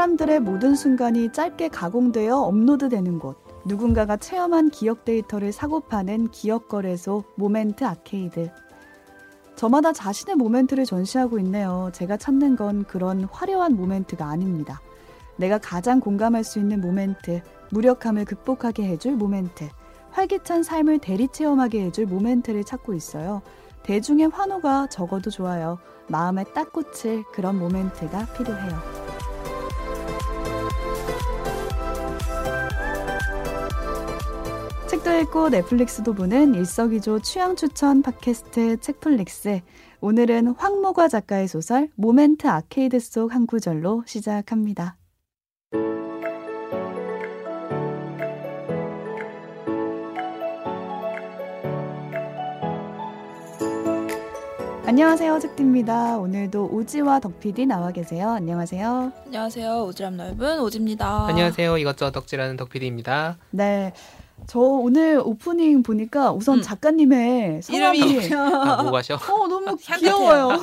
사람들의 모든 순간이 짧게 가공되어 업로드되는 곳. 누군가가 체험한 기억 데이터를 사고 파는 기억 거래소 모멘트 아케이드. 저마다 자신의 모멘트를 전시하고 있네요. 제가 찾는 건 그런 화려한 모멘트가 아닙니다. 내가 가장 공감할 수 있는 모멘트, 무력함을 극복하게 해줄 모멘트, 활기찬 삶을 대리 체험하게 해줄 모멘트를 찾고 있어요. 대중의 환호가 적어도 좋아요. 마음에 딱 꽂힐 그런 모멘트가 필요해요. 책도 읽고 넷플릭스도 보는 일석이조 취향 추천 팟캐스트 책플릭스. 오늘은 황모과 작가의 소설 모멘트 아케이드 속 한 구절로 시작합니다. 안녕하세요, 책디입니다. 오늘도 오지와 덕PD 나와 계세요. 안녕하세요. 안녕하세요. 오지랖 넓은 오지입니다. 안녕하세요. 이것저것 덕질하는 덕PD입니다. 네. 저 오늘 오프닝 보니까 우선 음. 작가님의 성함이 아, 뭐 가셔? 어 너무. 귀여워요.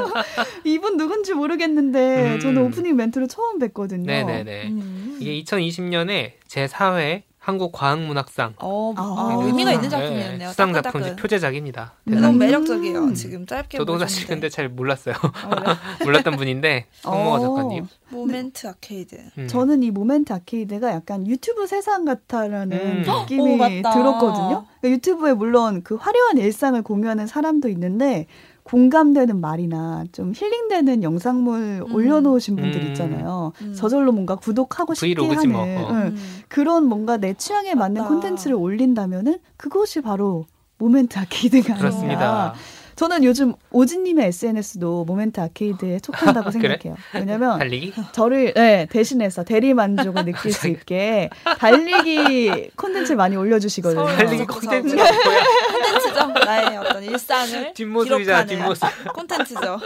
이분 누군지 모르겠는데 음. 저는 오프닝 멘트를 처음 뵀거든요. 네네네. 음. 이게 2020년에 제 4회 한국과학문학상 어, 아, 아, 의미가 있는 네, 작품이었네요. 수상 따끈따끈. 작품 표제작입니다. 음. 너무 대단히. 매력적이에요. 지금 짧게 저도 사실. 근데 잘 몰랐어요. 어? 몰랐던 분인데 어. 작가님. 모멘트 아케이드. 음. 저는 이 모멘트 아케이드가 약간 유튜브 세상 같다라는 음. 느낌이 오. 들었거든요. 그러니까 유튜브에 물론 그 화려한 일상을 공유하는 사람도 있는데 공감되는 말이나 좀 힐링되는 영상물 음. 올려놓으신 분들 음. 있잖아요. 음. 저절로 뭔가 구독하고 싶게 브이로그지 하는 뭐. 어. 응. 음. 그런 뭔가 내 취향에 맞는. 콘텐츠를 올린다면은 그것이 바로 모멘트 아케이드가. 그렇습니다. 저는 요즘 오진님의 SNS도 모멘트 아케이드에 속한다고 그래? 생각해요. 왜냐면 달리기? 저를 네, 대신해서 대리 만족을 느낄 수 있게 달리기 콘텐츠를 많이 올려주시거든요. 서울 달리기. 뭐야? 콘텐츠죠. 나의 어떤 일상을 기록하는 뒷모습. 콘텐츠죠.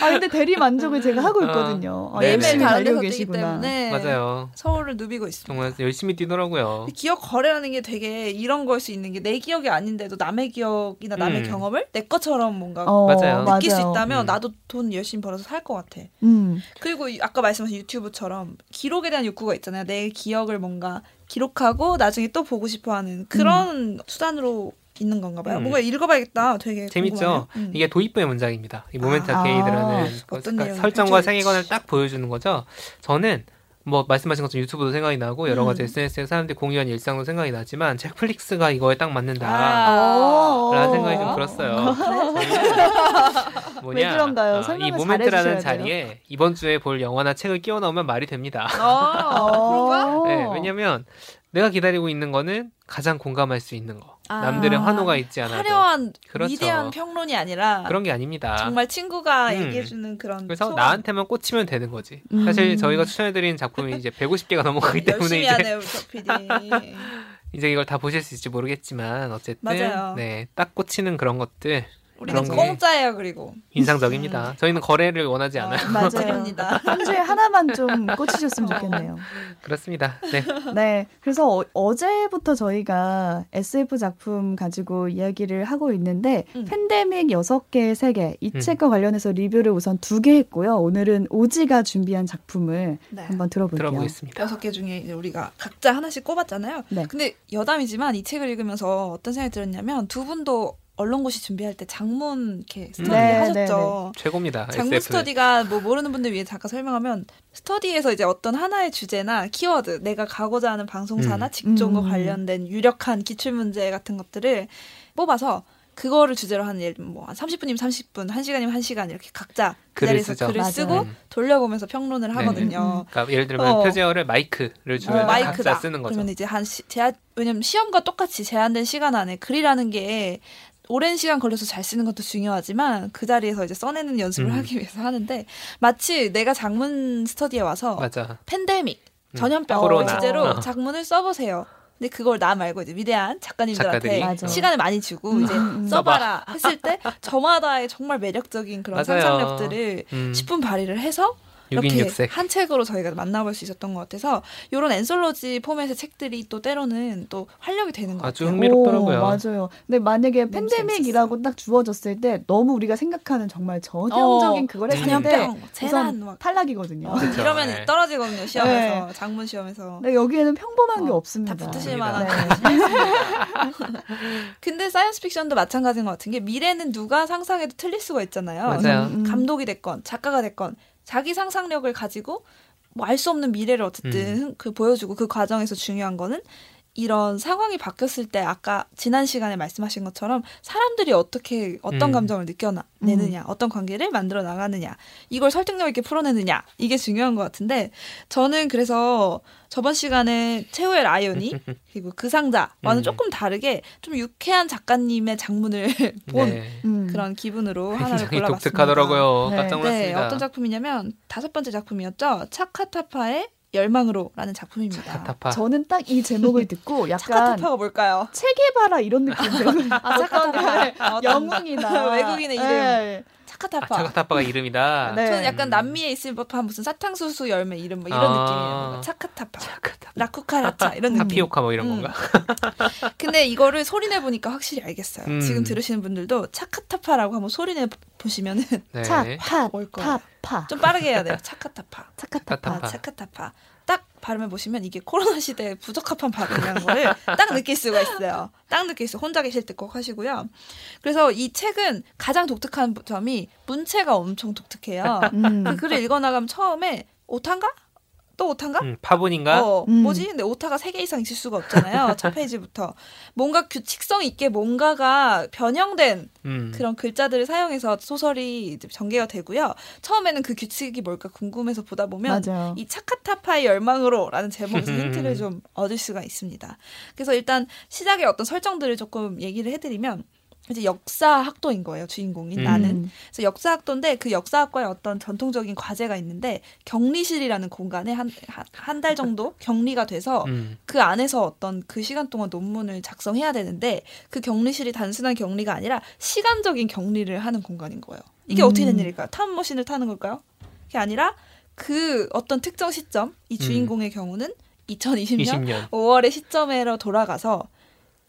아 근데 대리 만족을 제가 하고 있거든요. 아, 네네. 매일매일 열심히 달리고 계시구나. 때문에 맞아요. 서울을 누비고 있습니다. 정말 열심히 뛰더라고요. 기억 거래라는 게 되게 이런 걸 수 있는 게 내 기억이 아닌데도 남의 기억이나 남의 음. 경험을 내 것처럼 뭔가 어, 맞아요. 느낄 수 맞아요. 있다면 음. 나도 돈 열심히 벌어서 살 것 같아. 음, 그리고 이- 아까 말씀하신 유튜브처럼 기록에 대한 욕구가 있잖아요. 내 기억을 뭔가 기록하고 나중에 또 보고 싶어하는 그런 수단으로 있는 건가 봐요. 음. 뭔가 읽어봐야겠다. 되게 재밌죠? 음. 이게 도입부의 문장입니다. 이 모멘트 아, 아케이드라는 그 어떤 그 내용이 설정과. 세계관을 딱 보여주는 거죠. 저는 뭐 말씀하신 것처럼 유튜브도 생각이 나고 여러 음. 가지 SNS에 사람들이 공유한 일상도 생각이 나지만 넷플릭스가 이거에 딱 맞는다. 아. 라는 생각이 좀 들었어요. 왜 그런가요? 아, 설명을 이 모멘트라는 돼요. 자리에 이번 주에 볼 영화나 책을 끼워 넣으면 말이 됩니다. 어. 네, 왜냐면 내가 기다리고 있는 거는 가장 공감할 수 있는 거. 아. 남들의 환호가 있지 않아도 화려한 그렇죠. 위대한 평론이 아니라 그런 게 아닙니다. 정말 친구가 음. 얘기해주는 그런 그래서 소감. 나한테만 꽂히면 되는 거지. 음. 사실 저희가 추천해드린 작품이 이제 150개가 넘어가기 때문에 이제. 이제 이걸 다 보실 수 있을지 모르겠지만 어쨌든 맞아요. 네, 딱 꽂히는 그런 것들 우리는 공짜예요, 그리고. 인상적입니다. 저희는 거래를 원하지 않아요. 어, 맞아요. 한 주에 하나만 좀 꽂히셨으면 좋겠네요. 그렇습니다. 네. 네. 그래서 어, 제부터 저희가 SF 작품 가지고 이야기를 하고 있는데, 음. 팬데믹 6개의 세계, 이 음. 책과 관련해서 리뷰를 우선 두 개 했고요. 오늘은 오지가 준비한 작품을 네. 한번 들어볼게요. 들어보겠습니다. 여섯 개 중에 이제 우리가 각자 하나씩 꼽았잖아요. 네. 근데 여담이지만 이 책을 읽으면서 어떤 생각이 들었냐면 두 분도 언론고시 준비할 때 장문 이렇게 스터디 네, 하셨죠. 최고입니다. 장문 SF는. 스터디가 뭐 모르는 분들 위해 잠깐 설명하면 스터디에서 이제 어떤 하나의 주제나 키워드 내가 가고자 하는 방송사나 음. 직종과 음. 관련된 유력한 기출 문제 같은 것들을 뽑아서 그거를 주제로 하는 예를 뭐한 30분이면 30분, 1시간이면 1시간 이렇게 각자 그 글을 자리에서 쓰죠. 글을 맞아요. 쓰고 음. 돌려보면서 평론을 네. 하거든요. 그러니까 예를 들면 어. 표제어를 마이크를 주면 어, 마이크다. 각자 쓰는 거죠. 그러면 이제 한 시, 제한 왜냐면 시험과 똑같이 제한된 시간 안에 글이라는 게 오랜 시간 걸려서 잘 쓰는 것도 중요하지만 그 자리에서 이제 써내는 연습을 음. 하기 위해서 하는데 마치 내가 장문 스터디에 와서 맞아. 팬데믹 음. 전염병 코로나. 주제로 어. 작문을 써보세요. 근데 그걸 나 말고 이제 위대한 작가님들한테. 시간을 많이 주고 음, 이제 음, 음. 써봐라 했을 때 저마다의 정말 매력적인 그런 맞아요. 상상력들을 음. 10분 발휘를 해서 이렇게 6인육색. 한 책으로 저희가 만나볼 수 있었던 것 같아서 이런 anthology 포맷의 책들이 또 때로는 또 활력이 되는 것 아주 같아요. 흥미롭더라고요. 오, 맞아요. 근데 만약에 너무 팬데믹이라고 딱 주어졌을 때 너무 우리가 생각하는 정말 전형적인 어, 그걸 했을 때 재난 우선 막 탈락이거든요. 어, 그쵸, 이러면 네. 떨어지거든요 시험에서 작문 시험에서. 근데 여기에는 평범한 게 어, 없습니다. 다 붙으실. 만한 네. 근데 사이언스 픽션도 마찬가지인 것 같은 게 미래는 누가 상상해도 틀릴 수가 있잖아요. 맞아요. 음, 음. 감독이 됐건 작가가 됐건 자기 상상력을 가지고 뭐 알 수 없는 미래를 어쨌든 그 보여주고 그 과정에서 중요한 거는 이런 상황이 바뀌었을 때 아까 지난 시간에 말씀하신 것처럼 사람들이 어떻게 어떤 음. 감정을 느껴내느냐 어떤 관계를 만들어 나가느냐 이걸 설득력 있게 풀어내느냐 이게 중요한 것 같은데 저는 그래서 저번 시간에 최후의 라이온이 그리고 그 상자와는 음. 조금 다르게 좀 유쾌한 작가님의 장문을 본 네. 음. 그런 기분으로 하나를 굉장히 골라봤습니다. 독특하더라고요. 네. 깜짝 네, 놀랐습니다. 어떤 작품이냐면 다섯 번째 작품이었죠. 차카타파의 열망으로라는 작품입니다. 차카타파. 저는 딱 이 제목을 듣고 약간 차카타파가 뭘까요? 체계바라 이런 느낌 들어요. 아, 차카타파. 아, 어떤 영웅이나 외국인의 이름. 네. 아, 차카타파. 차카타파가 이름이다. 네. 저는 약간 남미에 있을 법한 무슨 사탕수수 열매 이름 뭐 이런 아. 느낌이에요. 뭔가 차카타파. 차카타파. 라쿠카라차 이런 느낌. 타피오카 뭐 이런 음. 건가? 근데 이거를 소리내 보니까 확실히 알겠어요. 음. 지금 들으시는 분들도 차카타파라고 한번 소리내 보시면은 네. 차, 파, 올 거예요. 좀 빠르게 해야 돼요. 차카타파. 차카타파. 차카타파. 딱 발음해 보시면 이게 코로나 시대에 부적합한 발음이라는 거를 딱 느낄 수가 있어요. 딱 느낄 수. 혼자 계실 때 꼭 하시고요. 그래서 이 책은 가장 독특한 점이 문체가 엄청 독특해요. 음. 그 글을 읽어 나가면 처음에 오타인가? 또 오타인가? 음, 파본인가? 어, 음. 뭐지? 근데 오타가 세개 이상 있을 수가 없잖아요. 첫 페이지부터. 뭔가 규칙성 있게 뭔가가 변형된 음. 그런 글자들을 사용해서 소설이 이제 전개가 되고요. 처음에는 그 규칙이 뭘까 궁금해서 보다 보면 맞아요. 이 차카타파의 열망으로 라는 제목에서 힌트를 좀 얻을 수가 있습니다. 그래서 일단 시작의 어떤 설정들을 조금 얘기를 해드리면 이제 역사학도인 거예요 주인공인 음. 나는 그래서 역사학도인데 그 역사학과에 어떤 전통적인 과제가 있는데 격리실이라는 공간에 한 한 달 정도 격리가 돼서 음. 그 안에서 어떤 그 시간 동안 논문을 작성해야 되는데 그 격리실이 단순한 격리가 아니라 시간적인 격리를 하는 공간인 거예요. 이게 음. 어떻게 된 일일까요? 타임머신을 타는 걸까요? 그게 아니라 그 어떤 특정 시점, 이 주인공의 경우는 2020년 20년. 5월의 시점으로 돌아가서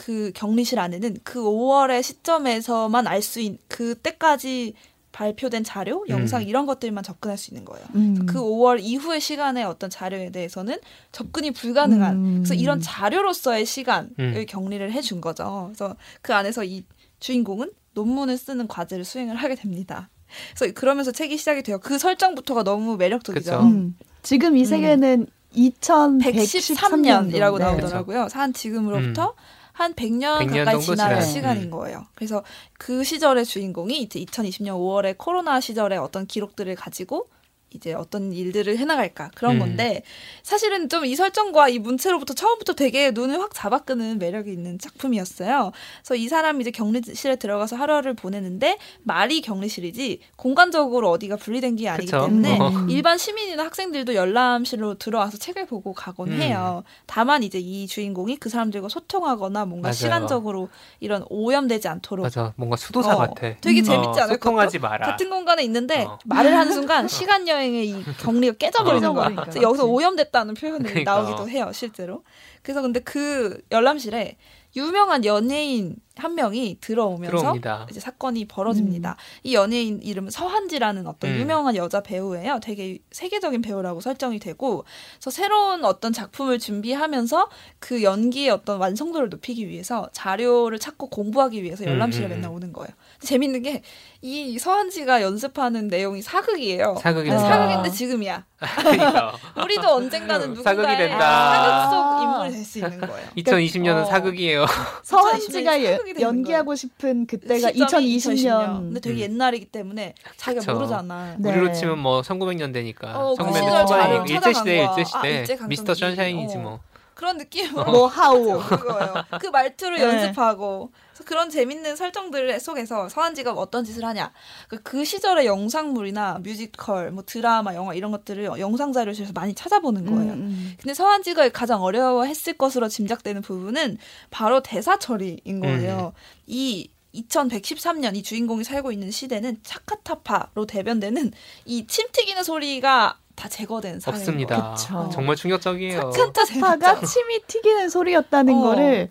그 격리실 안에는 그 5월의 시점에서만 알 수 있는 그때까지 발표된 자료, 영상 음. 이런 것들만 접근할 수 있는 거예요. 음. 그 5월 이후의 시간의 어떤 자료에 대해서는 접근이 불가능한 음. 그래서 이런 자료로서의 시간을 음. 격리를 해준 거죠. 그래서 그 안에서 이 주인공은 논문을 쓰는 과제를 수행을 하게 됩니다. 그래서 그러면서 책이 시작이 돼요. 그 설정부터가 너무 매력적이죠. 음. 지금 이 세계는 113년이라고 2113년. 네. 나오더라고요. 한 지금으로부터 한 100년, 100년 가까이 지난, 시간인 음. 거예요. 그래서 그 시절의 주인공이 이제 2020년 5월에 코로나 시절의 어떤 기록들을 가지고 이제 어떤 일들을 해나갈까 그런 음. 건데 사실은 좀 이 설정과 이 문체로부터 처음부터 되게 눈을 확 잡아끄는 매력이 있는 작품이었어요. 그래서 이 사람이 이제 격리실에 들어가서 하루를 보내는데 말이 격리실이지 공간적으로 어디가 분리된 게 아니기 그쵸. 때문에 음. 일반 시민이나 학생들도 열람실로 들어와서 책을 보고 가곤 음. 해요. 다만 이제 이 주인공이 그 사람들과 소통하거나 뭔가 맞아요. 시간적으로 이런 오염되지 않도록 맞아. 뭔가 수도사 어, 같아. 되게 음. 재밌지 어, 않을까? 소통하지 마라. 같은 공간에 있는데 어. 말을 하는 순간 시간 여행 의 이 격리가 깨져버리는 어. 거야. 그래서 여기서. 오염됐다는 표현이 그러니까. 나오기도 해요, 실제로. 그래서 근데 그 열람실에 유명한 연예인 한 명이 들어오면서 들어옵니다. 이제 사건이 벌어집니다. 이 연예인 이름은 서한지라는 어떤 음. 유명한 여자 배우예요. 되게 세계적인 배우라고 설정이 되고, 그래서 새로운 어떤 작품을 준비하면서 그 연기의 어떤 완성도를 높이기 위해서 자료를 찾고 공부하기 위해서 열람실에 음, 음, 맨날 음. 오는 거예요. 재밌는 게 이 서한지가 연습하는 내용이 사극이에요. 사극입니다. 사극인데 지금이야. 우리도 언젠가는 사극이 누군가의 된다. 사극 속 인물이 될 수 있는 거예요. 2020년은 어. 사극이에요. 서한지가 예- 되는 연기하고 싶은 그때가 시점이 2020년. 근데 되게 음. 옛날이기 때문에 자기가 그쵸. 모르잖아. 네. 우리로 치면 뭐 1900년대니까. 어, 그 1900년대 시절 초반이니까 자료 일제 찾아간 시대. 일제 시대. 아, 일제강점기. 미스터 선샤인이지 어. 뭐. 그런 느낌으로 뭐 하오. 그거예요. 그 말투를 네. 연습하고 그래서 그런 재밌는 설정들 속에서 서한지가 어떤 짓을 하냐. 그, 그 시절의 영상물이나 뮤지컬, 뭐 드라마, 영화 이런 것들을 영상 자료실에서 많이 찾아보는 거예요. 음, 음. 근데 서한지가 가장 어려워했을 것으로 짐작되는 부분은 바로 대사 처리인 거예요. 이 2113년 이 주인공이 살고 있는 시대는 차카타파로 대변되는 이 침 튀기는 소리가 다 제거된 없습니다. 그쵸. 정말 충격적이에요. 진짜 타파가 재밌죠. 침이 튀기는 소리였다는 어. 거를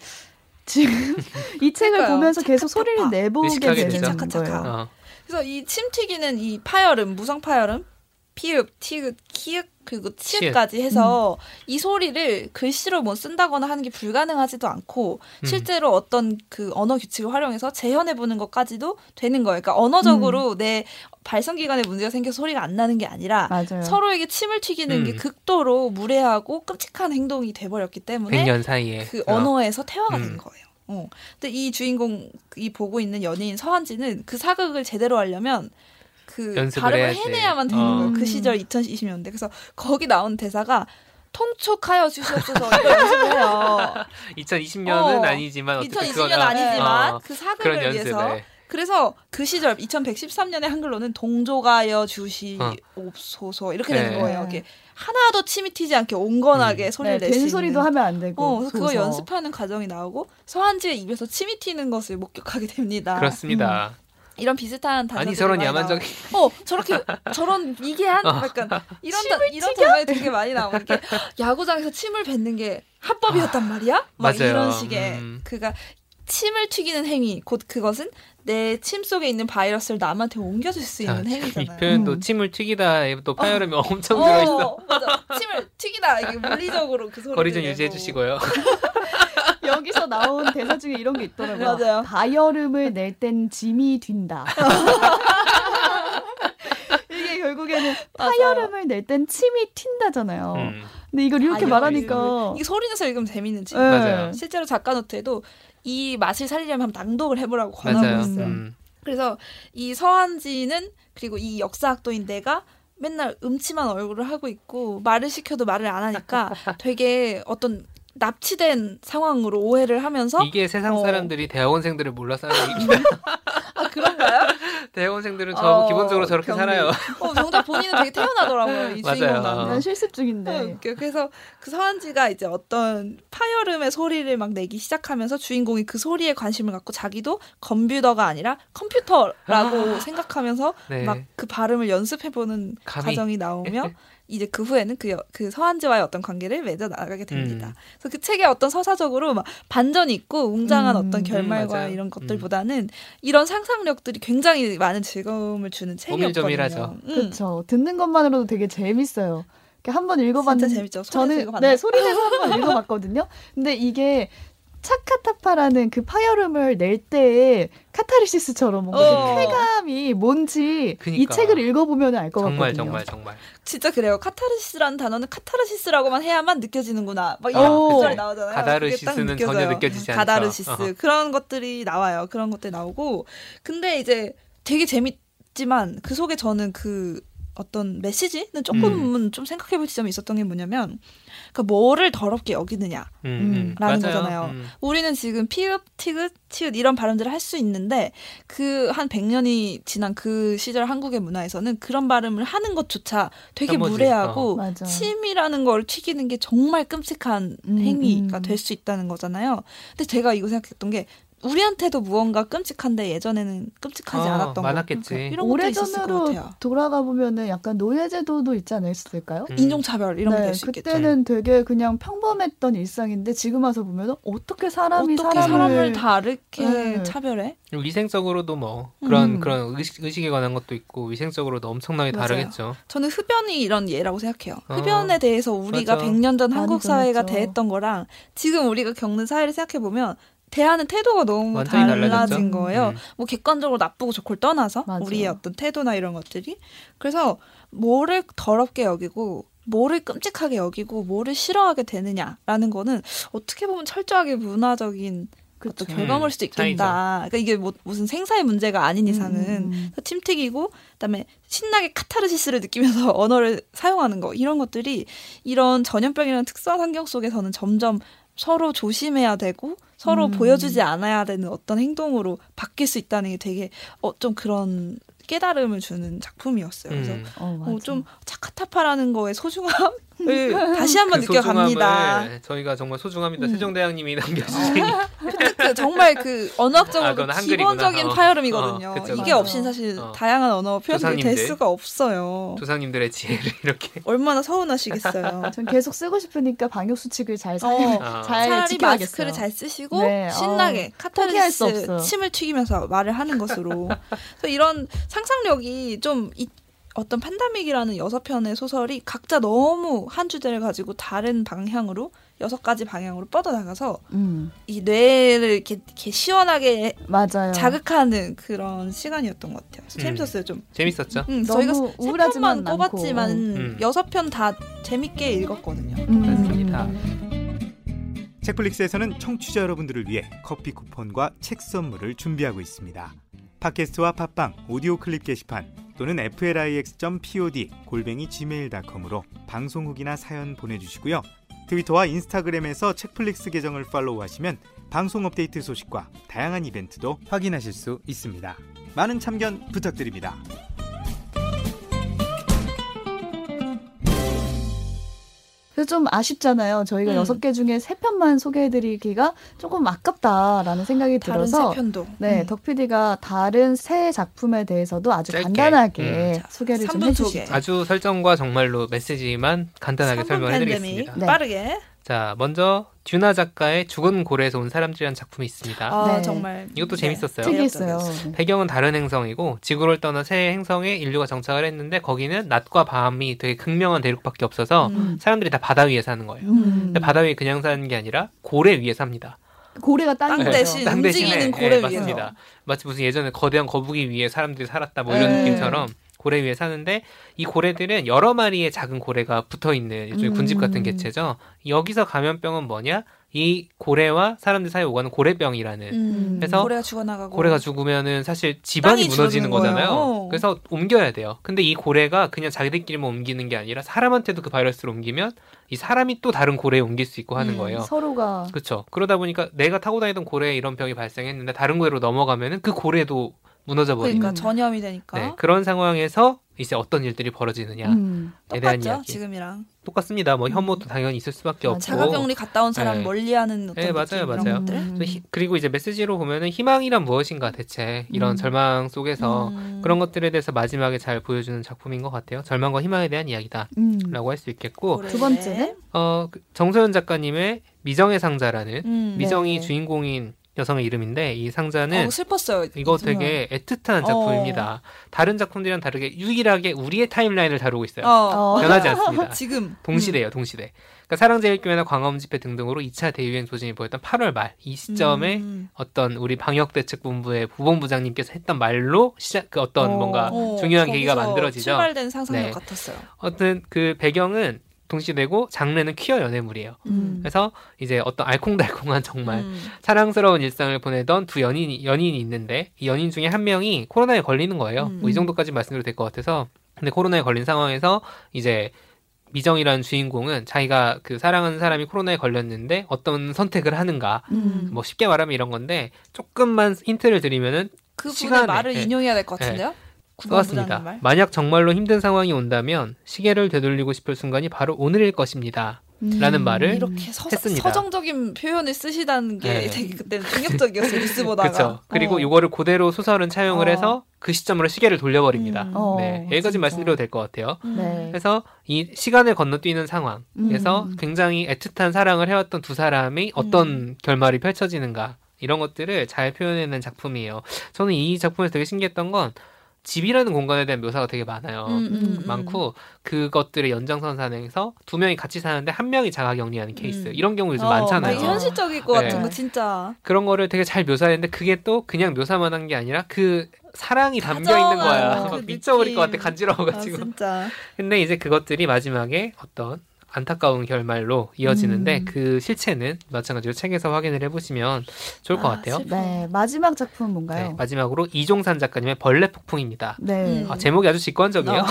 지금 이 책을 그러니까요. 보면서 계속 착착 소리를. 내보게 되는. 착착 거예요. 어. 그래서 이 침 튀기는 이 파열음, 무성 파열음, 피읍, 티읕, 키읔 그리고 치읓까지 해서 이 소리를 글씨로 뭐 쓴다거나 하는 게 불가능하지도 않고 음. 실제로 어떤 그 언어 규칙을 활용해서 재현해 보는 것까지도 되는 거예요. 그러니까 언어적으로 내 발성 기관에 문제가 생겨서 소리가 안 나는 게 아니라 맞아요. 서로에게 침을 튀기는 게 음. 극도로 무례하고 끔찍한 행동이 돼 버렸기 때문에 100년 사이에 그 어. 언어에서 태화가 음. 된 거예요. 어. 근데 이 주인공 이 보고 있는 연예인 서한지는 그 사극을 제대로 하려면 그 연습을 발음을 해야지. 해내야만 되는 어. 거예요. 그 시절 2020년대. 그래서 거기 나온 대사가 통촉하여 주시옵소서 이거 연습을 해요. 2020년은 어. 아니지만 어쨌든 2020년 그거나 아니지만 어, 그 사극을 위해서 그래서 그 시절 2113년의 한글로는 동조가여 주시옵소서 이렇게 되는 네. 거예요. 이게 하나도 침이 튀지 않게 온건하게 음. 소리를 네, 있는. 된소리도 하면 안 되고. 어, 그래서 그거. 연습하는 과정이 나오고 서한지의 입에서 침이 튀는 것을 목격하게 됩니다. 그렇습니다. 이런 비슷한 단어들이 아니 저런 야만적인. 어, 저렇게 저런 미개한 어. 약간 이런 다, 이런 장면이 되게 많이 나오고 이렇게 야구장에서 침을 뱉는 게 합법이었단 말이야? 막 맞아요. 이런 식의 음. 그가 침을 튀기는 행위 곧 그것은 내 침 속에 있는 바이러스를 남한테 옮겨줄 수 있는 자, 이 행위잖아요. 표현도 음. 침을 튀기다에 또 파열음이 엄청 들어있어. 어, 맞아. 침을 튀기다 이게 물리적으로 그 소리 거리 좀 유지해 주시고요. 여기서 나온 대사 중에 이런 게 있더라고요. 맞아요. 바이얼음을 낼 땐 짐이 뛴다. 이게 결국에는. 파열음을 낼 땐 침이 튄다잖아요. 음. 근데 이걸 이렇게 바이올음을. 말하니까 이게 소리 내서 읽으면 재밌는 지 네. 맞아요. 실제로 작가 노트에도 이 맛을 살리려면 한번 낭독을 해보라고 권하고. 있어요. 음. 그래서 이 서한지는 그리고 이 역사학도인 내가 맨날 음침한 얼굴을 하고 있고 말을 시켜도 말을 안 하니까 되게 어떤 납치된 상황으로 오해를 하면서 이게 세상 어. 사람들이 대학원생들을 몰라서 하는 얘기입니다. 아 그런가요? 대학원생들은 저 어, 기본적으로 저렇게 경리. 살아요. 어, 정작 본인은 되게 태어나더라고요. 이 맞아요. 주인공 어. 난 실습 어, 중인데 웃겨. 그래서 그 서한지가 이제 어떤 파열음의 소리를 막 내기 시작하면서 주인공이 그 소리에 관심을 갖고 자기도 컴퓨터가 아니라 컴퓨터라고 생각하면서 네. 막그 발음을 연습해보는 감히. 과정이 나오며 이제 그 후에는 그, 여- 그 서한지와의 어떤 관계를 맺어 나가게 됩니다. 음. 그래서 그 책에 어떤 서사적으로 막 반전이 있고 웅장한 음, 어떤 결말과 맞아요. 이런 것들보다는 이런 상상력들이 굉장히 많은 즐거움을 주는 책이었거든요. 음. 그렇죠. 듣는 것만으로도 되게 재밌어요. 한 번 읽어봤는데 진짜 재밌죠. 소리내서 저는 읽어봤나요? 네 소리 내서 한 번 읽어봤거든요. 근데 이게 차카타파라는 그 파열음을 낼 때의 카타르시스처럼 뭔가 어. 그 쾌감이 뭔지 이 그니까. 책을 읽어보면 알것 정말 같거든요. 정말 정말. 진짜 그래요. 카타르시스라는 단어는 카타르시스라고만 해야만 느껴지는구나. 막 이런 오. 구절이 나오잖아요. 딱 전혀 느껴져요. 느껴지지 않죠. 가다르시스 어허. 그런 것들이 나와요. 그런 것들이 나오고 근데 이제 되게 재밌지만 그 속에 저는 그 어떤 메시지는 조금은 좀 생각해볼 지점이 있었던 게 뭐냐면 그러니까 뭐를 더럽게 여기느냐 음, 음. 라는 맞아요. 거잖아요. 음. 우리는 지금 피읍, 티귿, 치읓 이런 발음들을 할 수 있는데 그 한 100년이 지난 그 시절 한국의 문화에서는 그런 발음을 하는 것조차 되게 혐오지. 무례하고 맞아. 침이라는 걸 튀기는 게 정말 끔찍한 음, 행위가 음. 될수 있다는 거잖아요. 근데 제가 이거 생각했던 게 우리한테도 무언가 끔찍한데 예전에는 끔찍하지 어, 않았던 거. 많았겠지. 이런 있었을 것 오래전으로 같아요. 돌아가 보면은 약간 노예제도도 있지 않았을까요? 음. 인종차별 이런 게 네, 될수 있겠죠. 그때는 되게 그냥 평범했던 일상인데 지금 와서 보면은 어떻게 사람이 어떻게 사람을, 사람을 다 이렇게 네. 차별해? 위생적으로도 뭐 그런 음. 그런 의식, 의식에 관한 것도 있고 위생적으로도 엄청나게 맞아요. 다르겠죠. 저는 흡연이 이런 예라고 생각해요. 어, 흡연에 대해서 우리가 맞아. 100년 전 한국 사회가. 대했던 거랑 지금 우리가 겪는 사회를 생각해 보면 대하는 태도가 너무 달라진 달라졌죠. 거예요. 음. 뭐 객관적으로 나쁘고 좋고를 떠나서 맞아. 우리의 어떤 태도나 이런 것들이 그래서 뭐를 더럽게 여기고 뭐를 끔찍하게 여기고 뭐를 싫어하게 되느냐라는 거는 어떻게 보면 철저하게 문화적인. 어떤 결과물 수도 음, 차이죠. 있겠다. 그러니까 이게 뭐 무슨 생사의 문제가 아닌 이상은 음. 그래서 침 튀기고 그다음에 신나게 카타르시스를 느끼면서 언어를 사용하는 거 이런 것들이 이런 전염병이라는 특수한 환경 속에서는 점점 서로 조심해야 되고 서로 음. 보여주지 않아야 되는 어떤 행동으로 바뀔 수 있다는 게 되게 어, 좀 그런 깨달음을 주는 작품이었어요. 그래서 음. 어. 어, 좀 차카타파라는 거의 소중함 을 다시 한번 그 느껴갑니다. 저희가 정말 소중합니다. 음. 세종대왕님이 남겨주신 그 정말 그 언어학적으로 아. 기본적인 어. 파열음이거든요. 어, 그쵸, 이게. 없인 사실 어. 다양한 언어 표현이 될. 수가 없어요. 조상님들의 지혜를 이렇게 얼마나 서운하시겠어요. 전 계속 쓰고 싶으니까 방역 수칙을 잘 사, 어, 아. 잘 차라리 지켜야겠어요. 마스크를 잘 쓰시고 네, 신나게 어, 수 카타르시스. 침을 튀기면서 말을 하는 것으로 그래서 이런 상상력이 좀 이, 어떤 판다믹이라는 여섯 편의 소설이 각자 너무 한 주제를 가지고 다른 방향으로 여섯 가지 방향으로 뻗어나가서 음, 이 뇌를 이렇게, 이렇게 시원하게 맞아요. 자극하는 그런 시간이었던 것 같아요. 재밌었어요 좀. 재밌었죠. 음, 너무 저희가 세 편만 뽑았지만 음. 여섯 편 다 재밌게 읽었거든요. 음, 그렇습니다. 책플릭스에서는 청취자 여러분들을 위해 커피 쿠폰과 책 선물을 준비하고 있습니다. 팟캐스트와 팟빵, 오디오 클립 게시판 또는 flix.pod 골뱅이 gmail.com으로 방송 후기나 사연 보내주시고요. 트위터와 인스타그램에서 책플릭스 계정을 팔로우하시면 방송 업데이트 소식과 다양한 이벤트도 확인하실 수 있습니다. 많은 참견 부탁드립니다. 그래서 좀 아쉽잖아요. 저희가 음. 여섯 개 중에 세 편만 소개해드리기가 조금 아깝다라는 생각이 다른 들어서 세 편도. 네, 음. 덕 PD가 다른 새 작품에 대해서도 아주 짧게. 간단하게 자, 소개를 좀. 해주시죠. 아주 설정과 정말로 메시지만 간단하게 3분 설명해드리겠습니다. 네. 빠르게. 자, 먼저 듀나 작가의 죽은 고래에서 온 사람들이라는 작품이 있습니다. 아 네. 정말 이것도 네. 재밌었어요. 특이했어요. 네. 배경은 다른 행성이고 지구를 떠나 새 행성에 인류가 정착을 했는데 거기는 낮과 밤이 되게 극명한 대륙밖에 없어서 음. 사람들이 다 바다 위에 사는 거예요. 음. 근데 바다 위에 그냥 사는 게 아니라 고래 위에 삽니다. 고래가 땅 거죠. 대신 땅 대신에 움직이는 예, 고래 위에서. 맞습니다. 마치 무슨 예전에 거대한 거북이 위에 사람들이 살았다 뭐 이런 네. 느낌처럼 고래 위에 사는데 이 고래들은 여러 마리의 작은 고래가 붙어 있는 일종의 음. 군집 같은 개체죠. 여기서 감염병은 뭐냐? 이 고래와 사람들 사이에 오가는 고래병이라는 음. 그래서 고래가 죽어나가고 고래가 죽으면은 사실 집안이 무너지는 거잖아요. 거예요. 그래서 옮겨야 돼요. 근데 이 고래가 그냥 자기들끼리만 옮기는 게 아니라 사람한테도 그 바이러스를 옮기면 이 사람이 또 다른 고래에 옮길 수 있고 하는 음, 거예요. 서로가 그렇죠. 그러다 보니까 내가 타고 다니던 고래에 이런 병이 발생했는데 다른 고래로 넘어가면은 그 고래도 무너져 버리는 그러니까 음. 전염이 되니까 네, 그런 상황에서 이제 어떤 일들이 벌어지느냐에 음. 대한 똑같죠 이야기. 지금이랑 똑같습니다. 뭐 혐오도 당연히 있을 수밖에 맞아. 없고. 자가격리 갔다 온 사람 네. 멀리하는 어떤 네, 맞아요, 맞아요. 이런 것들 음. 그리고 이제 메시지로 보면은 희망이란 무엇인가 대체 이런 음. 절망 속에서 음. 그런 것들에 대해서 마지막에 잘 보여주는 작품인 것 같아요. 절망과 희망에 대한 이야기다라고 음. 할수 있겠고 고래. 두 번째는? 어, 그 정소연 작가님의 미정의 상자라는 음. 미정이 네. 주인공인 여성의 이름인데 이 상자는 어, 슬펐어요 이거. 되게 애틋한 어. 작품입니다. 다른 작품들이랑 다르게 유일하게 우리의 타임라인을 다루고 있어요. 어. 어. 변하지 않습니다. 지금 동시대예요, 동시대. 그러니까 사랑제일교회나 광화문 집회 등등으로 2차 대유행 소진이 보였던 8월 말 이 시점에 음. 어떤 우리 방역대책본부의 부본부장님께서 했던 말로 시작 그 어떤 어. 뭔가 어, 중요한 계기가 거기서 만들어지죠. 출발된 상상력 네. 같았어요. 어떤 그 배경은 동시대고 장르는 퀴어 연애물이에요. 음. 그래서 이제 어떤 알콩달콩한 정말 음. 사랑스러운 일상을 보내던 두 연인이 연인이 있는데 이 연인 중에 한 명이 코로나에 걸리는 거예요. 음. 뭐이 정도까지 말씀드려도 될 것 같아서 근데 코로나에 걸린 상황에서 이제 미정이라는 주인공은 자기가 그 사랑하는 사람이 코로나에 걸렸는데 어떤 선택을 하는가 음. 뭐 쉽게 말하면 이런 건데 조금만 힌트를 드리면은 그분의 시간에, 말을 네. 인용해야 될 것 같은데요. 써 왔습니다. 말. 만약 정말로 힘든 상황이 온다면 시계를 되돌리고 싶을 순간이 바로 오늘일 것입니다. 음. 라는 말을 이렇게 서, 했습니다. 서정적인 표현을 쓰시다는 게 네. 되게 그때는 충격적이었어요. 뉴스 보다가. 그렇죠. 그리고 어. 이거를 그대로 소설은 차용을 어. 해서 그 시점으로 시계를 돌려버립니다. 음. 어, 네, 여기까지 진짜. 말씀드려도 될 것 같아요. 음. 네. 그래서 이 시간을 건너뛰는 상황에서 음. 굉장히 애틋한 사랑을 해왔던 두 사람이 어떤 결말이 펼쳐지는가 이런 것들을 잘 표현해낸 작품이에요. 저는 이 작품에서 되게 신기했던 건 집이라는 공간에 대한 묘사가 되게 많아요. 음, 음, 음. 많고 그것들의 연장선상에서 두 명이 같이 사는데 한 명이 자가격리하는 케이스 음. 이런 경우 요즘 어, 많잖아요. 되게 현실적일 것 네. 같은 거 진짜. 그런 거를 되게 잘 묘사했는데 그게 또 그냥 묘사만 한 게 아니라 그 사랑이 담겨 있는 거야. 그막 미쳐버릴 것 같아. 아, 간지러워가지고. 진짜. 근데 이제 그것들이 마지막에 어떤 안타까운 결말로 이어지는데 음. 그 실체는 마찬가지로 책에서 확인을 해보시면 좋을 것 아, 같아요. 네, 마지막 작품 네, 뭔가요? 마지막으로 이종산 작가님의 벌레 폭풍입니다. 네. 음. 아, 제목이 아주 직관적이에요. 어,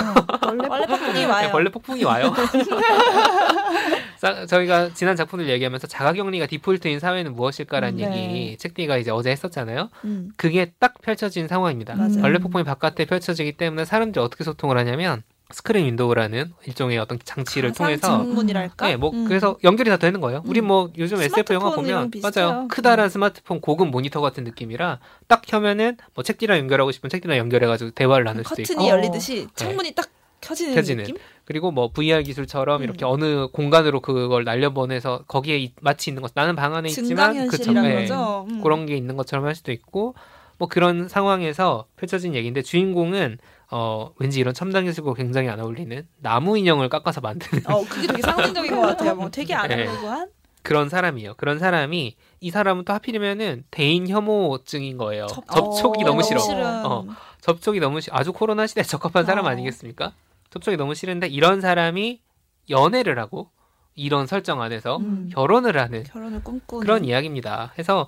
원래 원래 폭풍이 와요. 네, 벌레 폭풍이 와요. 자, 저희가 지난 작품들 얘기하면서 자가격리가 디폴트인 사회는 무엇일까라는 네. 얘기 책디가 이제 어제 했었잖아요. 음. 그게 딱 펼쳐진 상황입니다. 맞아요. 벌레 폭풍이 바깥에 펼쳐지기 때문에 사람들이 어떻게 소통을 하냐면 스크린 윈도우라는 일종의 어떤 장치를 통해서 창문이랄까? 네, 뭐 음. 그래서 연결이 다 되는 거예요. 우리 음. 뭐 요즘 SF 영화 보면. 맞아요. 크다란 음. 스마트폰 고급 모니터 같은 느낌이라 딱 켜면은 뭐 책디랑 연결하고 싶으면 책디랑 연결해 가지고 대화를 나눌 수도 커튼이 있고 열리듯이 창문이 딱 켜지는, 켜지는. 느낌? 그리고 뭐 VR 기술처럼 음. 이렇게 어느 공간으로 그걸 날려보내서 거기에 이- 마치 있는 것 나는 방 안에 있지만 증강현실이라는 네. 거죠. 음. 그런 게 있는 것처럼 할 수도 있고 뭐 그런 상황에서 펼쳐진 얘기인데 주인공은 어 왠지 이런 첨단 기술과 굉장히 안 어울리는 나무 인형을 깎아서 만드는 어, 그게 되게 상징적인 것 같아요. 뭐 되게 네. 아날로그한 그런 사람이에요. 그런 사람이 이 사람은 또 하필이면은 대인 혐오증인 거예요. 접- 접촉이 어, 너무 싫어. 어. 접촉이 너무 싫 아주 코로나 시대에 적합한 사람 어. 아니겠습니까? 접촉이 너무 싫은데 이런 사람이 연애를 하고 이런 설정 안에서 음. 결혼을 하는 결혼을 꿈꾸는 그런 이야기입니다. 해서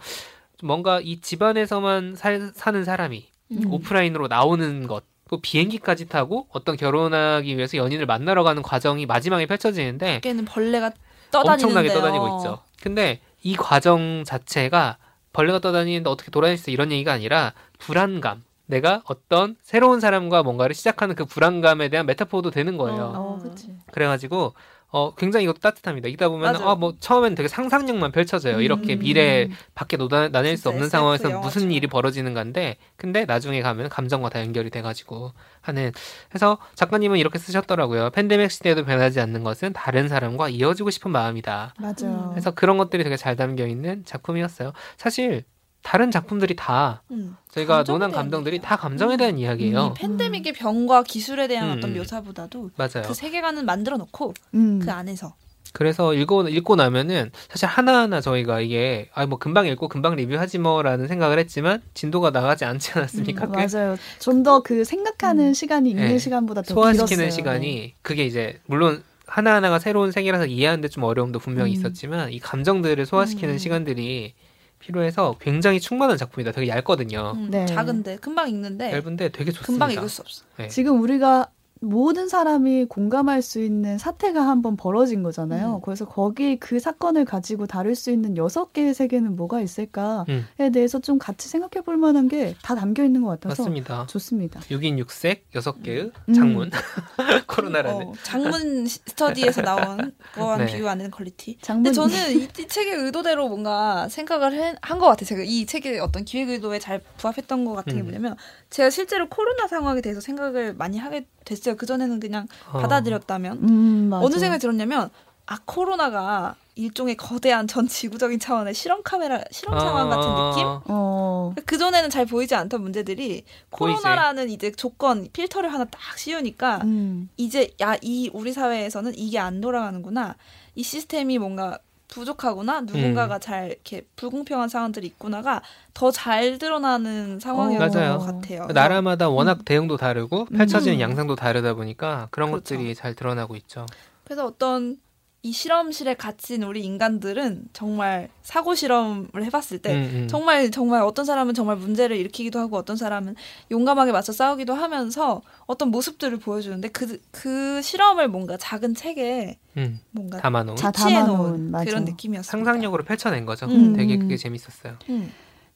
좀 뭔가 이 집안에서만 살, 사는 사람이 음. 오프라인으로 나오는 것, 또 비행기까지 타고 어떤 결혼하기 위해서 연인을 만나러 가는 과정이 마지막에 펼쳐지는데 밖에는 벌레가 떠다니는데요. 엄청나게 떠다니고 있죠. 근데 이 과정 자체가 벌레가 떠다니는데 어떻게 돌아다닐 수 있어 이런 얘기가 아니라 불안감. 내가 어떤 새로운 사람과 뭔가를 시작하는 그 불안감에 대한 메타포도 되는 거예요. 어, 그치. 그래가지고 어 굉장히 이것도 따뜻합니다. 읽다 보면 맞아요. 아뭐 처음엔 되게 상상력만 펼쳐져요. 이렇게 음. 미래 밖에 노다, 나낼 수 없는 상황에서. 무슨 일이 벌어지는 건데 근데 나중에 가면 감정과 다 연결이 돼가지고 하는 해서 작가님은 이렇게 쓰셨더라고요. 팬데믹 시대에도 변하지 않는 것은 다른 사람과 이어지고 싶은 마음이다. 맞아요. 그래서 그런 것들이 되게 잘 담겨 있는 작품이었어요. 사실 다른 작품들이 다 음. 저희가 논한 감정들이 얘기예요. 다 감정에 대한 이 이야기예요. 팬데믹의 병과 기술에 대한 음, 어떤 음. 묘사보다도 맞아요. 그 세계관을 만들어 놓고 음. 그 안에서 그래서 읽고 읽고 나면은 사실 하나하나 저희가 이게 아 뭐 금방 읽고 금방 리뷰하지 뭐라는 생각을 했지만 진도가 나가지 않지 않았습니까? 음, 꽤 맞아요. 좀 더 그 생각하는 음. 시간이 읽는 네. 시간보다 더 소화시키는 길었어요. 네. 시간이 그게 이제 물론 하나하나가 새로운 세계라서 이해하는데 좀 어려움도 분명히 음. 있었지만 이 감정들을 소화시키는 음. 시간들이 필요해서 굉장히 충만한 작품이다. 되게 얇거든요. 음, 네. 작은데 금방 읽는데 얇은데 되게 좋습니다. 금방 읽을 수 없어. 네. 지금 우리가 모든 사람이 공감할 수 있는 사태가 한번 벌어진 거잖아요. 음. 그래서 거기 그 사건을 가지고 다룰 수 있는 여섯 개의 세계는 뭐가 있을까에 음. 대해서 좀 같이 생각해 볼 만한 게 다 담겨 있는 것 같아서 맞습니다. 좋습니다. 6인 6색 6개의 음. 작문 코로나라는 어, 작문 시- 스터디에서 나온 거와 네. 비교 안 되는 quality. 작문 근데 저는 이, 이 책의 의도대로 뭔가 생각을 한 것 같아요. 제가 이 책의 어떤 기획 의도에 잘 부합했던 것 같은 게 음. 뭐냐면 제가 실제로 코로나 상황에 대해서 생각을 많이 하게 됐어요. 그 전에는 그냥 어. 받아들였다면 음, 맞아. 어느 생각이 들었냐면 아 코로나가 일종의 거대한 전 지구적인 차원의 실험 카메라 실험 상황 같은 느낌? 어, 그 전에는 잘 보이지 않던 문제들이 보이지. 코로나라는 이제 조건 필터를 하나 딱 씌우니까 음, 이제 야 이 우리 사회에서는 이게 안 돌아가는구나 이 시스템이 뭔가 부족하구나 누군가가 잘 이렇게 불공평한 상황들이 있구나가 더 잘 드러나는 상황이었던 맞아요. 것 같아요. 나라마다 워낙 대응도 다르고 펼쳐지는 음. 양상도 다르다 보니까 그런 그렇죠. 것들이 잘 드러나고 있죠. 그래서 어떤 이 실험실에 갇힌 우리 인간들은 정말 사고 실험을 해봤을 때 음, 음. 정말 정말 어떤 사람은 정말 문제를 일으키기도 하고 어떤 사람은 용감하게 맞서 싸우기도 하면서 어떤 모습들을 보여주는데 그그 실험을 뭔가 작은 책에 음, 뭔가 담아놓은 담아놓은. 그런 느낌이었어요. 상상력으로 펼쳐낸 거죠. 음. 되게 그게 재밌었어요. 음.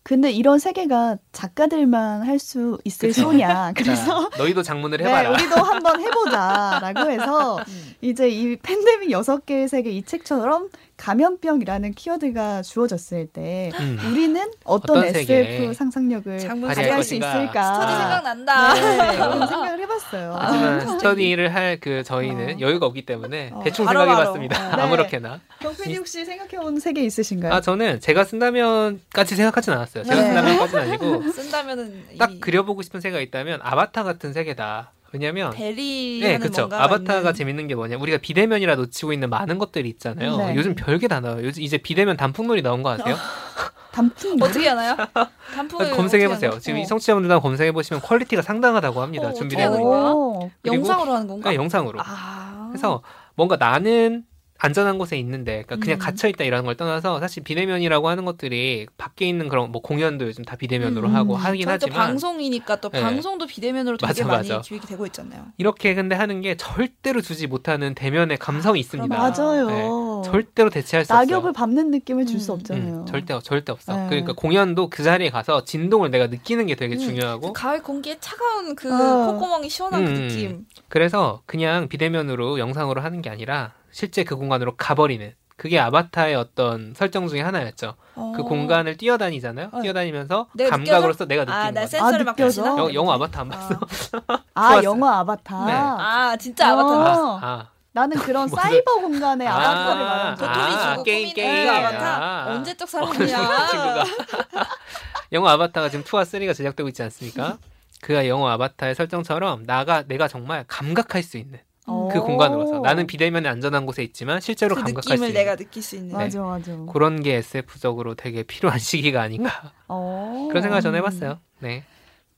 근데 이런 세계가 작가들만 할 수 있을 그쵸. 소냐. 그래서 자, 너희도 장문을 네, 해봐라. 우리도 한번 해보자라고 해서 음. 이제 이 팬데믹 여섯 개의 세계 이 책처럼 감염병이라는 키워드가 주어졌을 때 음. 우리는 어떤, 어떤 SF 상상력을 발휘할 수. 있을까? 스터디 아. 생각난다. 네, 그런 생각을 해봤어요. 하지만 아, 스터디를 할 그 저희는 어. 여기가 없기 때문에 어, 대충 바로 생각해봤습니다. 바로. 네. 아무렇게나. 경팬이 혹시 생각해온 세계 있으신가요? 아 저는 제가 쓴다면까지 생각하진 않았어요. 제가 네. 쓴다면까지는 아니고 쓴다면은 딱 이 그려보고 싶은 세가 있다면 아바타 같은 세계다. 왜냐면 대리하는 네, 그렇죠. 아바타가 있는 재밌는 게 뭐냐? 우리가 비대면이라 놓치고 있는 많은 것들이 있잖아요. 네. 요즘 별게 다 나와요. 요즘 이제 비대면 단풍놀이 나온 거 아세요? 단풍 어떻게 하나요? 단풍을 검색해 보세요. 지금 어. 이 청취자분들 다 검색해 보시면 quality가 상당하다고 합니다. 어, 준비되고 어떻게 있는. 영상으로 하는 건가? 그러니까 영상으로. 아. 그래서 뭔가 나는 안전한 곳에 있는데 그러니까 그냥 음. 갇혀 있다 이라는 걸 떠나서 사실 비대면이라고 하는 것들이 밖에 있는 그런 뭐 공연도 요즘 다 비대면으로 음. 하고 하긴 저희 또 하지만 방송이니까 또 네. 방송도 비대면으로 되게 맞아, 많이 맞아. 기획이 되고 있잖아요. 이렇게 근데 하는 게 절대로 주지 못하는 대면의 감성이 있습니다. 맞아요. 네. 절대로 대체할 수 낙엽을 없어요. 밟는 느낌을 줄수 음. 없잖아요. 음, 절대 절대 없어. 네. 그러니까 공연도 그 자리에 가서 진동을 내가 느끼는 게 되게 음, 중요하고 그 가을 공기에 차가운 그 어. 콧구멍이 시원한 그 음. 느낌. 그래서 그냥 비대면으로 영상으로 하는 게 아니라 실제 그 공간으로 가버리는 그게 아바타의 어떤 설정 중에 하나였죠. 그 어. 공간을 뛰어다니잖아요. 어. 뛰어다니면서 내가 감각으로서 내가 느끼는 아, 나 거죠. 센서를 아? 가시나? 영- 영화 아바타 안 봤어? 아, 아. 영화 아바타. 네. 아, 진짜 어. 아바타. 어. 아, 나는 그런 무슨- 사이버 공간의 아, 아바타를 말하는 거야. 도토리 아, 주고 게임, 꾸미는 게임. 그 아바타? 아. 언제적. 사람이야. 영화 아바타가 지금 2와 3가 제작되고 있지 않습니까? 그 영화 아바타의 설정처럼 나가 내가 정말 감각할 수 있는 어. 그 공간으로 서 나는 비대면에 안전한 곳에 있지만 실제로 그 감각할 수 느낌을 있는 내가 느낄 수 있는. 맞아, 맞아. 그런 게 SF적으로 되게 필요한 시기가 아닌가 어. 그런 생각을 저는 해봤어요. 네.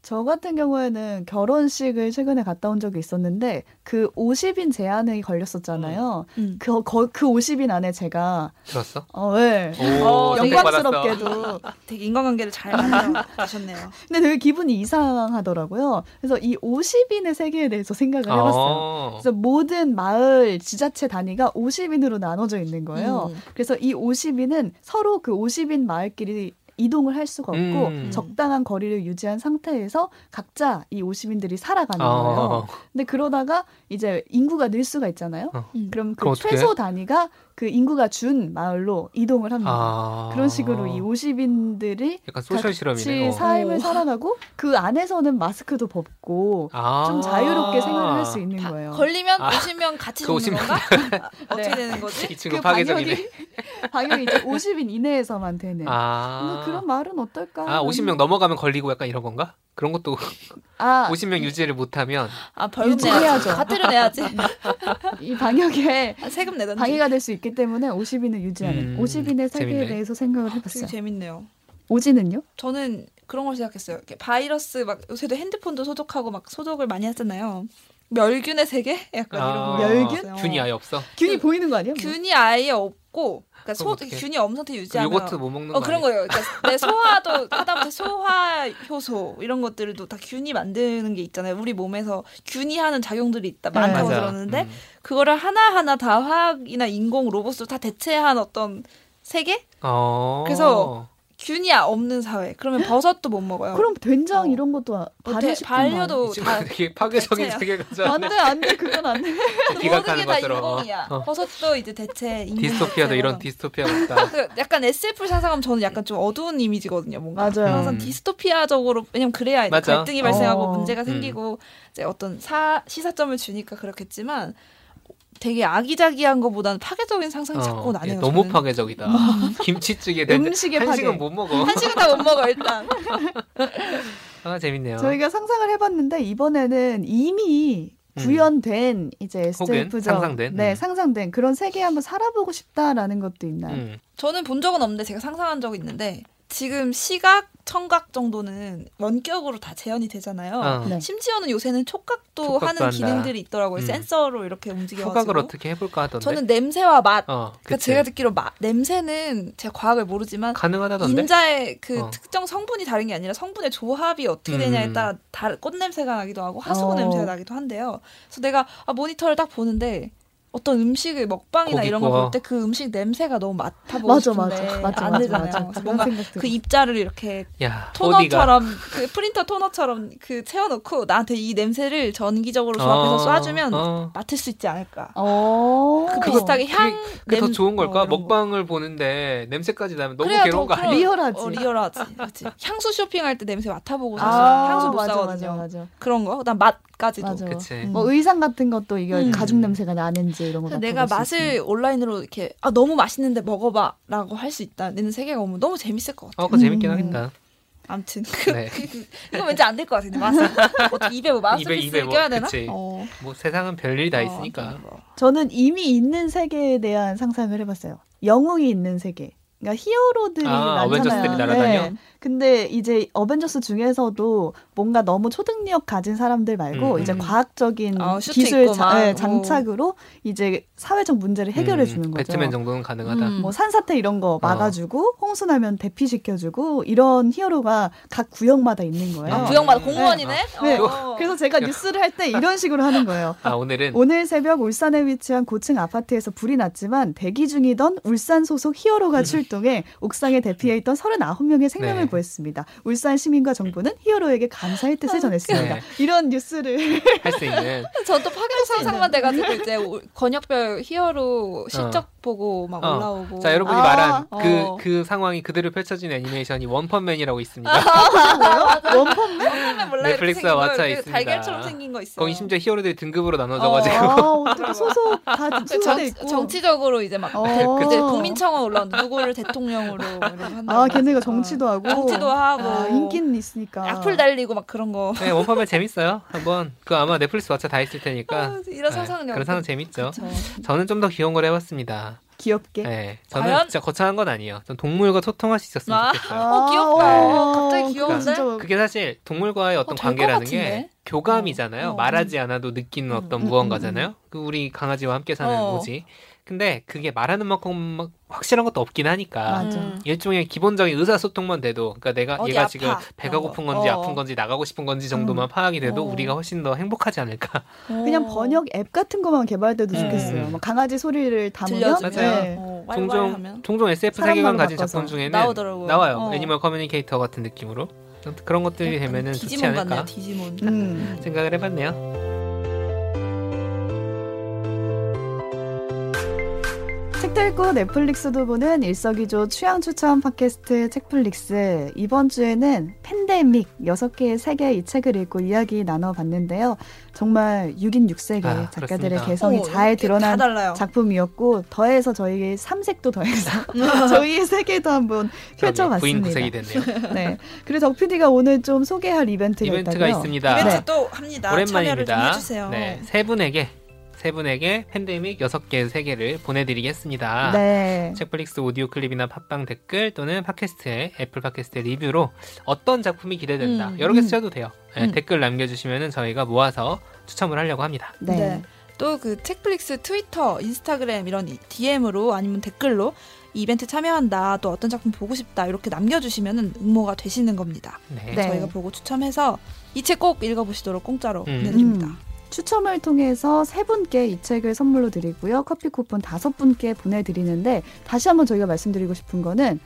저 같은 경우에는 결혼식을 최근에 갔다 온 적이 있었는데 그 50인 제한이 걸렸었잖아요. 음. 그, 거, 그 50인 안에 제가 들었어? 어, 네. 오, 어. 영광스럽게도 되게 인간관계를 잘 만들어가셨네요. 근데 되게 기분이 이상하더라고요. 그래서 이 50인의 세계에 대해서 생각을 해봤어요. 어. 그래서 모든 마을 지자체 단위가 50인으로 나눠져 있는 거예요. 음. 그래서 이 50인은 서로 그 50인 마을끼리 이동을 할 수가 없고 음. 적당한 거리를 유지한 상태에서 각자 이 50인들이 살아가는 거예요. 어. 근데 그러다가 이제 인구가 늘 수가 있잖아요. 어. 음. 그럼 그 최소 단위가 그 인구가 준 마을로 이동을 합니다. 아. 그런 식으로 이 50인들이 약간 소셜 실험이네. 같이 어. 삶을 오. 살아가고 그 안에서는 마스크도 벗고 아. 좀 자유롭게 생활을 할 수 있는 거예요. 걸리면 아. 50명 같이 그 죽는 50명 건가? 아, 어떻게 네. 되는 거지? 이 친구 그 파괴적이네. 방역이 방역이 이제 50인 이내에서만 되는. 아. 근데 그런 말은 어떨까? 아, 50명 넘어가면 걸리고 약간 이런 건가? 그런 것도 아, 50명 유지를 못하면 아 유지해야죠. 과태료 내야지. 이 방역에 아, 세금 내던지. 방해가 될 수 있기 때문에 50인을 유지하는 음, 50인의 세계에 재밌네. 대해서 생각을 되게 해봤어요. 재밌네요. 오지는요? 저는 그런 걸 생각했어요. 바이러스 막 요새도 핸드폰도 소독하고 막 소독을 많이 하잖아요. 멸균의 세계? 약간 아, 이런 거. 멸균? 균이 아예 없어. 균이 그- 보이는 거 아니야? 뭐? 균이 아예 없고 그러니까 소, 어떡해? 균이 없는 상태 그 유지하면 요거트 못 먹는 거 어 그런 아니야? 거예요. 그러니까 내 소화도 하다못해 소화 효소 이런 것들도 다 균이 만드는 게 있잖아요. 우리 몸에서 균이 하는 작용들이 있다 네. 많다고 맞아. 들었는데 음. 그거를 하나 하나 다 화학이나 인공 로봇으로 다 대체한 어떤 세계? 어. 그래서 균이 없는 사회. 그러면 버섯도 못 먹어요. 그럼 된장 어. 이런 것도 친구 다 되게 파괴적인 대체야. 세계 가져. 안돼 안돼 그건 안돼. 모든 기각하는 게 다. 인공이야. 어. 버섯도 이제 대체 인공. 디스토피아도 이런 대체로. 디스토피아가 있다. 그 약간 SF를 상상하면 저는 약간 좀 어두운 이미지거든요. 뭔가 맞아요. 항상 음. 디스토피아적으로 왜냐면 그래야 맞아. 갈등이 발생하고 어. 문제가 생기고 이제 어떤 사 시사점을 주니까 그렇겠지만 되게 아기자기한 것보다는 파괴적인 상상이 자꾸 어, 나네요. 예, 너무 저는. 파괴적이다. 김치찌개 내 음식의 한식은 파괴. 못 먹어. 한식은 다 못 먹어 일단. 아 재밌네요. 저희가 상상을 해봤는데 이번에는 이미 음. 구현된 이제 혹은 SF죠. 상상된? 네, 음. 상상된 그런 세계 한번 살아보고 싶다라는 것도 있나요? 음. 저는 본 적은 없는데 제가 상상한 적이 있는데 지금 시각, 청각 정도는 원격으로 다 재현이 되잖아요. 어. 네. 심지어는 요새는 촉각도, 촉각도 하는 한다. 기능들이 있더라고요. 음. 센서로 이렇게 움직여가지고. 초각을 어떻게 해볼까 하던데. 저는 냄새와 맛. 어, 그러니까. 제가 듣기로 마, 냄새는 제가 과학을 모르지만 가능하다던데. 인자의 그 어. 특정 성분이 다른 게 아니라 성분의 조합이 어떻게 음. 되냐에 따라 다, 꽃 냄새가 나기도 하고 하수구 어. 냄새가 나기도 한데요. 그래서 내가 아, 모니터를 딱 보는데 어떤 음식을 먹방이나 이런 걸. 볼 때 그 음식 냄새가 너무 맡아보고 맞아 싶은데 맞아 맞아 안 맞아 되잖아요. 맞아. 뭔가. 그 입자를 이렇게 야, 4D가 토너처럼 그 프린터 토너처럼 그 채워놓고 나한테 이 냄새를 전기적으로 조합해서 쏴주면 어. 맡을 수 있지 않을까. 어. 그 비슷하게 향 그게 더 냄- 좋은 걸까? 어. 먹방을 보는데 냄새까지 나면 너무 그래야 괴로운 더거 아니야? 그런- 리얼하지. 어, 리얼하지. 그치. 향수 쇼핑할 때 냄새 맡아보고 사실 아, 향수 못 맞아, 사거든요. 맞아 맞아. 그런 거. 그다음 맛까지도. 맞아. 그치. 음. 뭐 의상 같은 것도 이게 음. 가죽 냄새가 나는지 이런 거 내가 맛을. 온라인으로 이렇게 아 너무 맛있는데 먹어봐라고 할 수 있다는 세계가 오면 너무 재밌을 것 같아. 어, 그거 재밌긴 음. 하겠다. 아무튼 그, 네. 이거 왠지 안 될 것 같은데 맛을 어떻게 입에 뭐 마우스피스 뭐, 껴야 되나? 그치. 어. 뭐 세상은 별일이 다 어, 있으니까. 거. 저는 이미 있는 세계에 대한 상상을 해봤어요. 영웅이 있는 세계. 그러니까 히어로들이 아, 많잖아요. 어벤져스들이 날아다녀? 네. 근데 이제 어벤져스 중에서도 뭔가 너무 초능력 가진 사람들 말고 음. 이제 과학적인 어, 기술 자, 막. 네, 오. 장착으로 이제 사회적 문제를 해결해 주는 음, 거죠. 배트맨 정도는 가능하다. 음. 뭐 산사태 이런 거 막아주고 홍수 나면 대피시켜주고 이런 히어로가 각 구역마다 있는 거예요. 아, 구역마다 공무원이네. 네. 어. 그래서 제가 뉴스를 할 때 이런 식으로 하는 거예요. 아 오늘은 오늘 새벽 울산에 위치한 고층 아파트에서 불이 났지만 대기 중이던 울산 소속 히어로가 출동해 옥상에 대피해 있던 39명의 생명을 네. 구했습니다. 울산 시민과 정부는 히어로에게 감사의 뜻을 전했습니다. 네. 이런 뉴스를 할 수 있는 저도 파격 상상만 돼가지고 이제 오- 권역별 히어로 실적 보고 막 어. 올라오고. 자 여러분이 아, 말한 어. 그그 상황이 그대로 펼쳐진 애니메이션이 원펀맨이라고 있습니다. 원펀맨 처음에 몰라 넷플릭스와 이렇게 있습니다. 달걀처럼 생긴 거 있어. 거기 심지어 히어로들이 등급으로 나눠져가지고 아, 어떻게 소속 다 정, 있고 정치적으로 이제 막 어. 대- 이제 국민청원 올라온 누구를 대통령으로. 아 걔네가 정치도 어. 하고 정치도 하고 아, 인기는 있으니까 악플 달리고 막 그런 거. 네, 원펀맨 재밌어요. 한번 그 아마 넷플릭스 왓챠 다 있을 테니까 아, 이런 네, 상상력. 그런 상상 재밌죠. 그쵸. 저는 좀 더 귀여운 걸 해봤습니다. 귀엽게 네, 저는 과연? 진짜 거창한 건 아니에요. 전 동물과 소통할 수 있었으면 아. 좋겠어요. 어, 귀엽다. 아, 갑자기 그거 귀여운데? 진짜 그게 사실 동물과의 어떤 어, 관계라는 게? 교감이잖아요. 어, 어. 말하지 않아도 느끼는 어떤 음, 무언가잖아요. 그 우리 강아지와 함께 사는 어. 거지. 근데 그게 말하는 만큼 막 확실한 것도 없긴 하니까 맞아. 음. 일종의 기본적인 의사소통만 돼도 그러니까 내가 얘가 아파. 지금 배가 어. 고픈 건지 어. 아픈 건지 나가고 싶은 건지 정도만 파악이 돼도 어. 우리가 훨씬 더 행복하지 않을까. 그냥 어. 번역 앱 같은 것만 개발돼도 음. 좋겠어요. 뭐 강아지 소리를 담으면 들려주면 맞아요. 어, 종종 왈왈하면 종종 SF 세계관 가진 바꿔서 작품 중에는 나오더라고요. 나와요. 어. animal communicator 같은 느낌으로 그런 것들이 되면은 좋지 디지몬 않을까. 디지몬. 음. 생각을 해봤네요. 책도 읽고 넷플릭스도 보는 일석이조 취향 추천 팟캐스트 책플릭스. 이번 주에는 팬데믹 6개의 세계 이 책을 읽고 이야기 나눠봤는데요. 정말 6인 6색의 아, 작가들의 그렇습니다. 개성이 어, 잘 드러난. 작품이었고 더해서 저희 3색도 더해서 저희의 세계도 한번 펼쳐봤습니다. 부인 구색이 됐네요. 네. 그리고 덕 PD가 오늘 좀 소개할 이벤트가 이벤트가 있다고요? 있습니다. 이벤트 네. 또 합니다. 참여를 좀 오랜만입니다. 해주세요. 네, 세 분에게 세 분에게 팬데믹 6개의 세계를 보내드리겠습니다. 네. 책플릭스 오디오 클립이나 팟빵 댓글 또는 팟캐스트의 애플 팟캐스트의 리뷰로 어떤 작품이 기대된다 음, 여러 개 음. 쓰셔도 돼요. 네, 음. 댓글 남겨주시면 저희가 모아서 추첨을 하려고 합니다. 네. 네. 또그 책플릭스 트위터, 인스타그램 이런 DM으로 아니면 댓글로 이 이벤트 참여한다, 또 어떤 작품 보고 싶다 이렇게 남겨주시면 응모가 되시는 겁니다. 네. 네. 저희가 보고 추첨해서 이 책 꼭 읽어보시도록 공짜로 음. 보내드립니다. 음. 추첨을 통해서 세 분께 이 책을 선물로 드리고요. 커피 쿠폰 다섯 분께 보내드리는데 다시 한번 저희가 말씀드리고 싶은 거는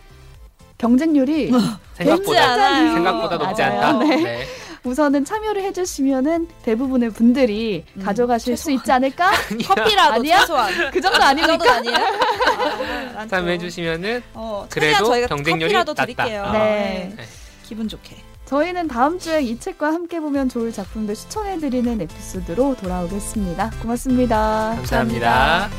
경쟁률이 생각보다. 생각보다 높지 맞아요. 않다. 네. 네. 우선은 참여를 해주시면은 대부분의 분들이 음, 가져가실 수 최소한. 있지 않을까? 커피라도 아니야? 최소한 그 정도? 정도 아니에요? 아. 참여해주시면은 어, 그래도 경쟁률이 커피라도 낮다. 드릴게요. 아. 네. 네. 기분 좋게. 저희는 다음 주에 이 책과 함께 보면 좋을 작품들 추천해드리는 에피소드로 돌아오겠습니다. 고맙습니다. 감사합니다.